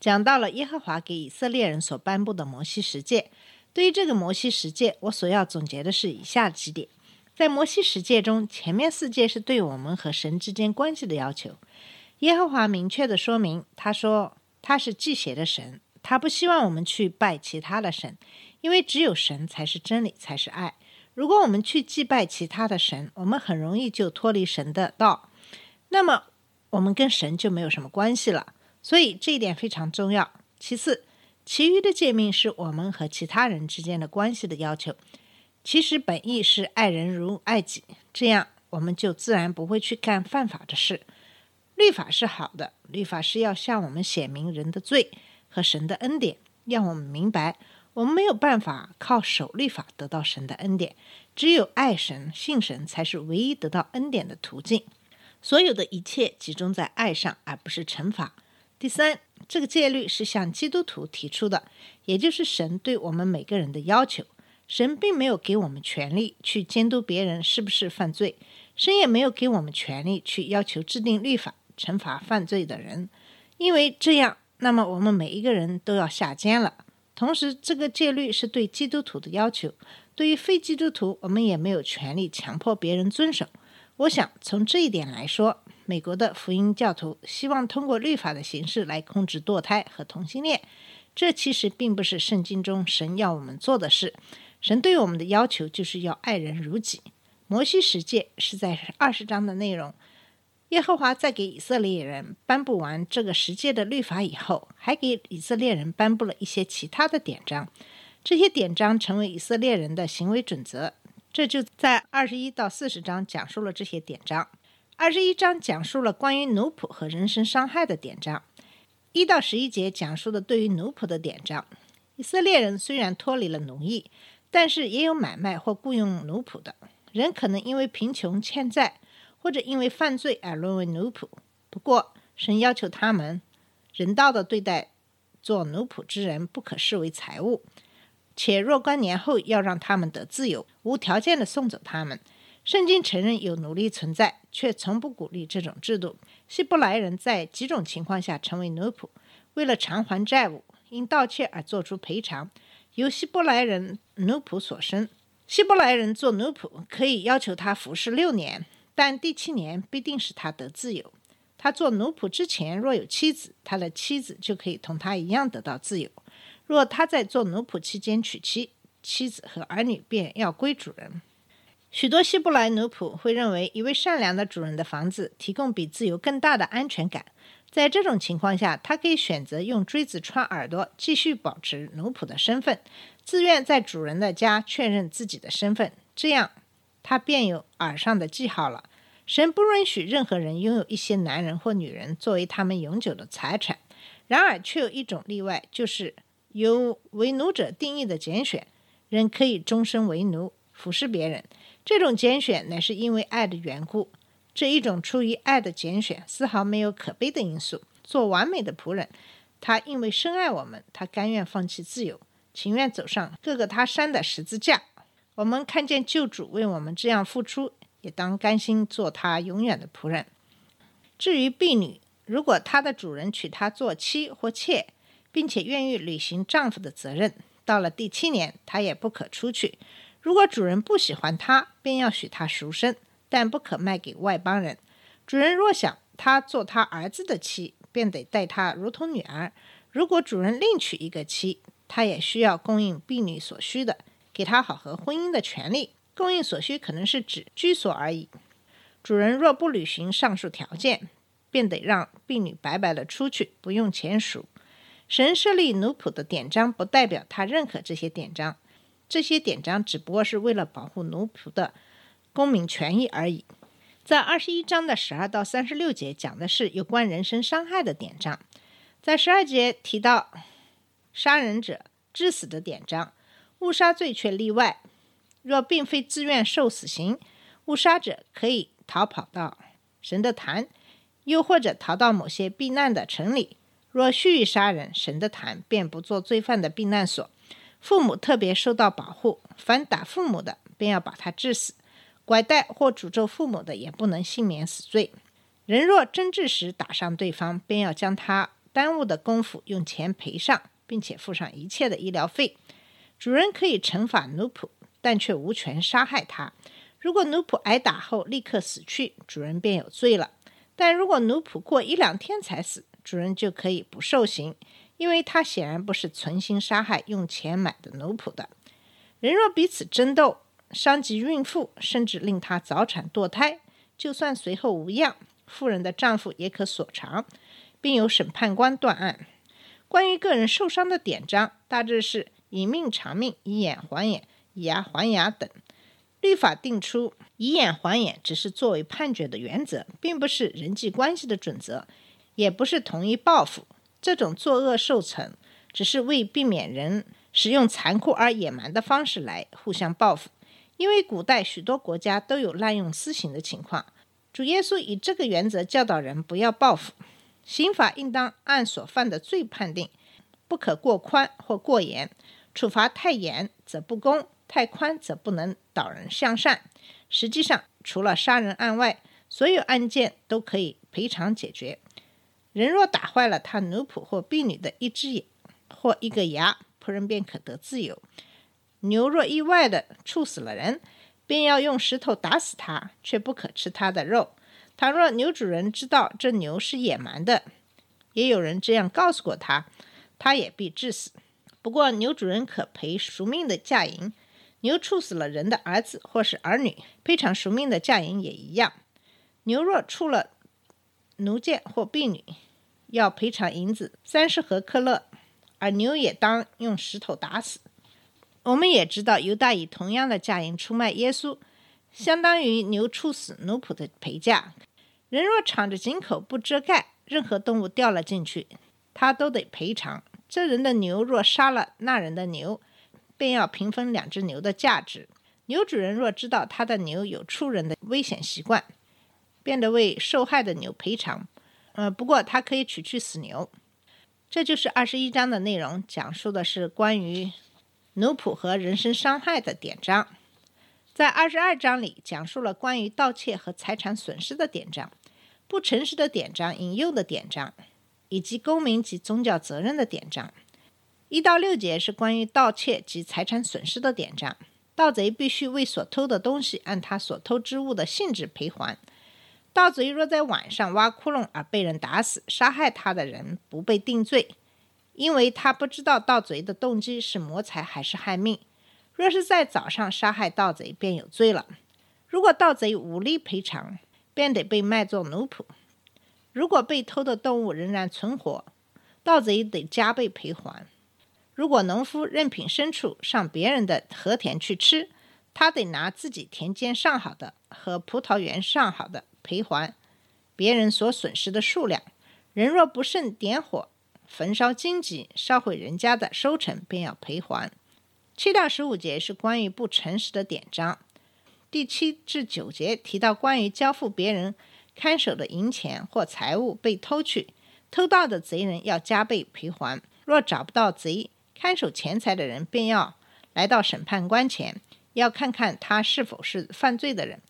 讲到了耶和华给以色列人所颁布的摩西十诫。对于这个摩西十诫，我所要总结的是以下几点：在摩西十诫中，前面四诫是对我们和神之间关系的要求。耶和华明确的说明，他说他是祭邪的神，他不希望我们去拜其他的神，因为只有神才是真理，才是爱。如果我们去祭拜其他的神，我们很容易就脱离神的道，那么我们跟神就没有什么关系了。所以这一点非常重要。其次，其余的诫命是我们和其他人之间的关系的要求，其实本意是爱人如爱己，这样我们就自然不会去干犯法的事。律法是好的，律法是要向我们显明人的罪和神的恩典，让我们明白我们没有办法靠守律法得到神的恩典，只有爱神、信神才是唯一得到恩典的途径。所有的一切集中在爱上，而不是惩罚。第三，这个戒律是向基督徒提出的，也就是神对我们每个人的要求。神并没有给我们权利去监督别人是不是犯罪，神也没有给我们权利去要求制定律法惩罚犯罪的人，因为这样，那么我们每一个人都要下监了。同时，这个戒律是对基督徒的要求，对于非基督徒，我们也没有权利强迫别人遵守。我想从这一点来说，美国的福音教徒希望通过律法的形式来控制堕胎和同性恋，这其实并不是圣经中神要我们做的事。神对我们的要求就是要爱人如己。摩西十诫是在二十章的内容。耶和华在给以色列人颁布完这个十诫的律法以后，还给以色列人颁布了一些其他的典章，这些典章成为以色列人的行为准则。这就在二十一到四十章讲述了这些典章。二十一章讲述了关于奴仆和人身伤害的典章，一到十一节讲述的对于奴仆的典章。以色列人虽然脱离了奴役，但是也有买卖或雇佣奴仆的人，可能因为贫穷欠债，或者因为犯罪而沦为奴仆。不过，神要求他们人道的对待做奴仆之人，不可视为财物。且若干年后要让他们得自由，无条件的送走他们。圣经承认有奴隶存在，却从不鼓励这种制度。希伯来人在几种情况下成为奴仆，为了偿还债务，因盗窃而做出赔偿，由希伯来人奴仆所生。希伯来人做奴仆可以要求他服侍六年，但第七年必定使他得自由。他做奴仆之前若有妻子，他的妻子就可以同他一样得到自由。若他在做奴仆期间娶妻，妻子和儿女便要归主人。许多希伯来奴仆会认为，一位善良的主人的房子提供比自由更大的安全感。在这种情况下，他可以选择用锥子穿耳朵，继续保持奴仆的身份，自愿在主人的家确认自己的身份，这样他便有耳上的记号了。神不允许任何人拥有一些男人或女人作为他们永久的财产。然而，却有一种例外，就是由为奴者定义的拣选，人可以终身为奴，服侍别人。这种拣选乃是因为爱的缘故。这一种出于爱的拣选，丝毫没有可悲的因素。做完美的仆人，他因为深爱我们，他甘愿放弃自由，情愿走上各个他山的十字架。我们看见救主为我们这样付出，也当甘心做他永远的仆人。至于婢女，如果她的主人娶她做妻或妾，并且愿意履行丈夫的责任，到了第七年，她也不可出去。如果主人不喜欢她，便要许她赎身，但不可卖给外邦人。主人若想他做他儿子的妻，便得待他如同女儿。如果主人另娶一个妻，他也需要供应婢女所需的，给她好和婚姻的权利。供应所需可能是指居所而已。主人若不履行上述条件，便得让婢女白白的出去，不用钱赎。神设立奴仆的典章，不代表他认可这些典章。这些典章只不过是为了保护奴仆的公民权益而已。在二十一章的十二到三十六节讲的是有关人身伤害的典章，在十二节提到杀人者致死的典章，误杀罪却例外。若并非自愿受死刑，误杀者可以逃跑到神的坛，又或者逃到某些避难的城里。若蓄意杀人，神的坛便不做罪犯的避难所。父母特别受到保护，凡打父母的，便要把他治死；拐带或诅咒父母的，也不能幸免死罪。人若争执时打伤对方，便要将他耽误的功夫用钱赔上，并且付上一切的医疗费。主人可以惩罚奴仆，但却无权杀害他。如果奴仆挨打后立刻死去，主人便有罪了；但如果奴仆过一两天才死，主人就可以不受刑。因为他显然不是存心杀害用钱买的奴仆的。人若彼此争斗，伤及孕妇，甚至令她早产堕胎，就算随后无恙，妇人的丈夫也可索偿，并由审判官断案。关于个人受伤的典章，大致是以命偿命，以眼还眼，以牙还牙等。律法定出以眼还眼，只是作为判决的原则，并不是人际关系的准则，也不是同一报复。这种作恶受惩，只是为避免人使用残酷而野蛮的方式来互相报复。因为古代许多国家都有滥用私刑的情况，主耶稣以这个原则教导人不要报复。刑法应当按所犯的罪判定，不可过宽或过严。处罚太严则不公，太宽则不能导人向善。实际上，除了杀人案外，所有案件都可以赔偿解决。人若打坏了他奴仆或婢女的一只眼或一个牙，仆人便可得自由。牛若意外的处死了人，便要用石头打死他，却不可吃他的肉。倘若牛主人知道这牛是野蛮的，也有人这样告诉过他，他也必致死。不过牛主人可赔赎命的价银。牛处死了人的儿子或是儿女，赔偿赎命的价银也一样。牛若处了奴贱或婢女，要赔偿银子三十盒克勒，而牛也当用石头打死。我们也知道，犹大以同样的价银出卖耶稣，相当于牛处死奴仆的陪嫁。人若敞着井口不遮盖，任何动物掉了进去，他都得赔偿。这人的牛若杀了那人的牛，便要平分两只牛的价值。牛主人若知道他的牛有出人的危险习惯，变得为受害的牛赔偿。呃，不过他可以取去死牛。这就是二十一章的内容，讲述的是关于奴仆和人身伤害的典章。在二十二章里，讲述了关于盗窃和财产损失的典章，不诚实的典章、引诱的典章，以及公民及宗教责任的典章。一到六节是关于盗窃及财产损失的典章，盗贼必须为所偷的东西按他所偷之物的性质赔还。盗贼若在晚上挖窟窿而被人打死，杀害他的人不被定罪，因为他不知道盗贼的动机是谋财还是害命。若是在早上杀害盗贼，便有罪了。如果盗贼无力赔偿，便得被卖作奴仆。如果被偷的动物仍然存活，盗贼得加倍赔还。如果农夫任凭牲畜上别人的禾田去吃，他得拿自己田间上好的和葡萄园上好的。赔还别人所损失的数量。人若不慎点火焚烧荆棘，烧毁人家的收成，便要赔还。七到十五节是关于不诚实的典章。第七至九节提到关于交付别人看守的银钱或财物被偷去，偷盗的贼人要加倍赔还。若找不到贼看守钱财的人，便要来到审判官前，要看看他是否是犯罪的人。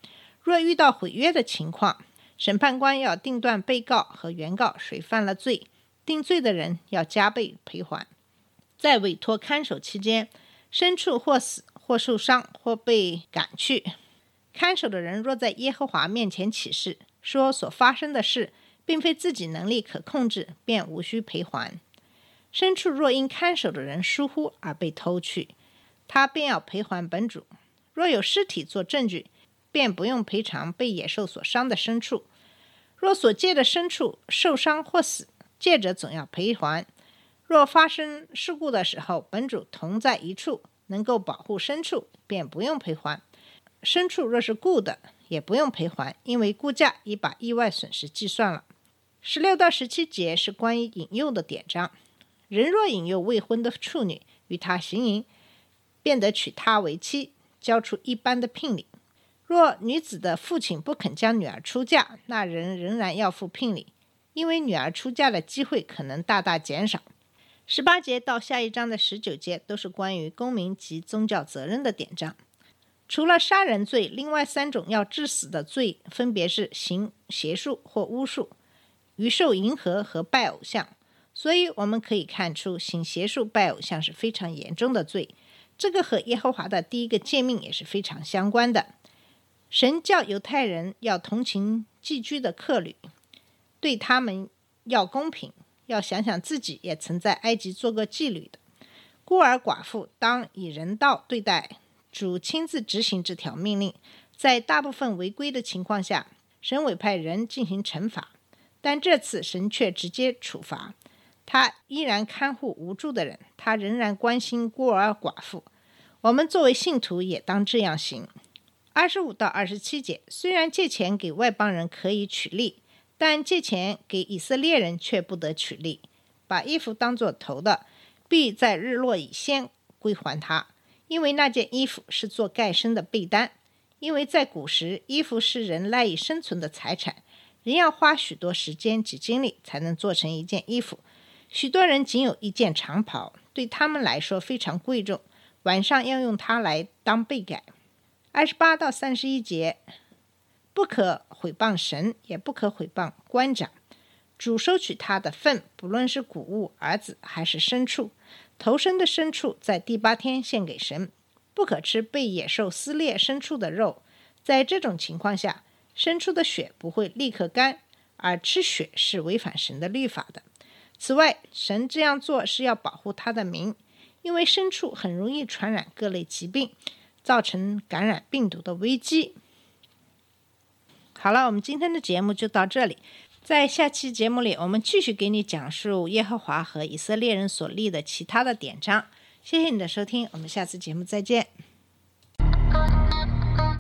若遇到毁约的情况，审判官要定断被告和原告谁犯了罪，定罪的人要加倍赔还。在委托看守期间，牲畜或死或受伤或被赶去，看守的人若在耶和华面前起誓，说所发生的事并非自己能力可控制，便无需赔还。牲畜若因看守的人疏忽而被偷去，他便要赔还本主。若有尸体做证据，便不用赔偿被野兽所伤的牲畜。若所借的牲畜受伤或死，借者总要赔还。若发生事故的时候，本主同在一处，能够保护牲畜，便不用赔还。牲畜若是雇的，也不用赔还，因为估价已把意外损失计算了。十六到十七节是关于引诱的典章。人若引诱未婚的处女与他行淫，便得娶她为妻，交出一般的聘礼。若女子的父亲不肯将女儿出嫁，那人仍然要付聘礼，因为女儿出嫁的机会可能大大减少。十八节到下一章的十九节都是关于公民及宗教责任的典章。除了杀人罪，另外三种要致死的罪分别是行邪术或巫术、鱼兽迎合和拜偶像。所以我们可以看出，行邪术、拜偶像是非常严重的罪。这个和耶和华的第一个诫命也是非常相关的。神教犹太人要同情寄居的客旅，对他们要公平，要想想自己也曾在埃及做过妓女的孤儿寡妇，当以人道对待。主亲自执行这条命令，在大部分违规的情况下，神委派人进行惩罚，但这次神却直接处罚。他依然看护无助的人，他仍然关心孤儿寡妇。我们作为信徒也当这样行。二十五到二十七节，虽然借钱给外邦人可以取利，但借钱给以色列人却不得取利。把衣服当作头的，必在日落以先归还他。因为那件衣服是做盖身的被单，因为在古时，衣服是人赖以生存的财产，人要花许多时间及精力才能做成一件衣服。许多人仅有一件长袍，对他们来说非常贵重，晚上要用它来当被盖。二十八到三十一节，不可毁谤神，也不可毁谤官长。主收取他的份，不论是谷物、儿子还是牲畜。头生的牲畜在第八天献给神，不可吃被野兽撕裂牲畜的肉。在这种情况下，牲畜的血不会立刻干，而吃血是违反神的律法的。此外，神这样做是要保护他的名，因为牲畜很容易传染各类疾病，造成感染病毒的危机。好了，我们今天的节目就到这里。在下期节目里，我们继续给你讲述耶和华和以色列人所立的其他的典章。谢谢你的收听，我们下次节目再见。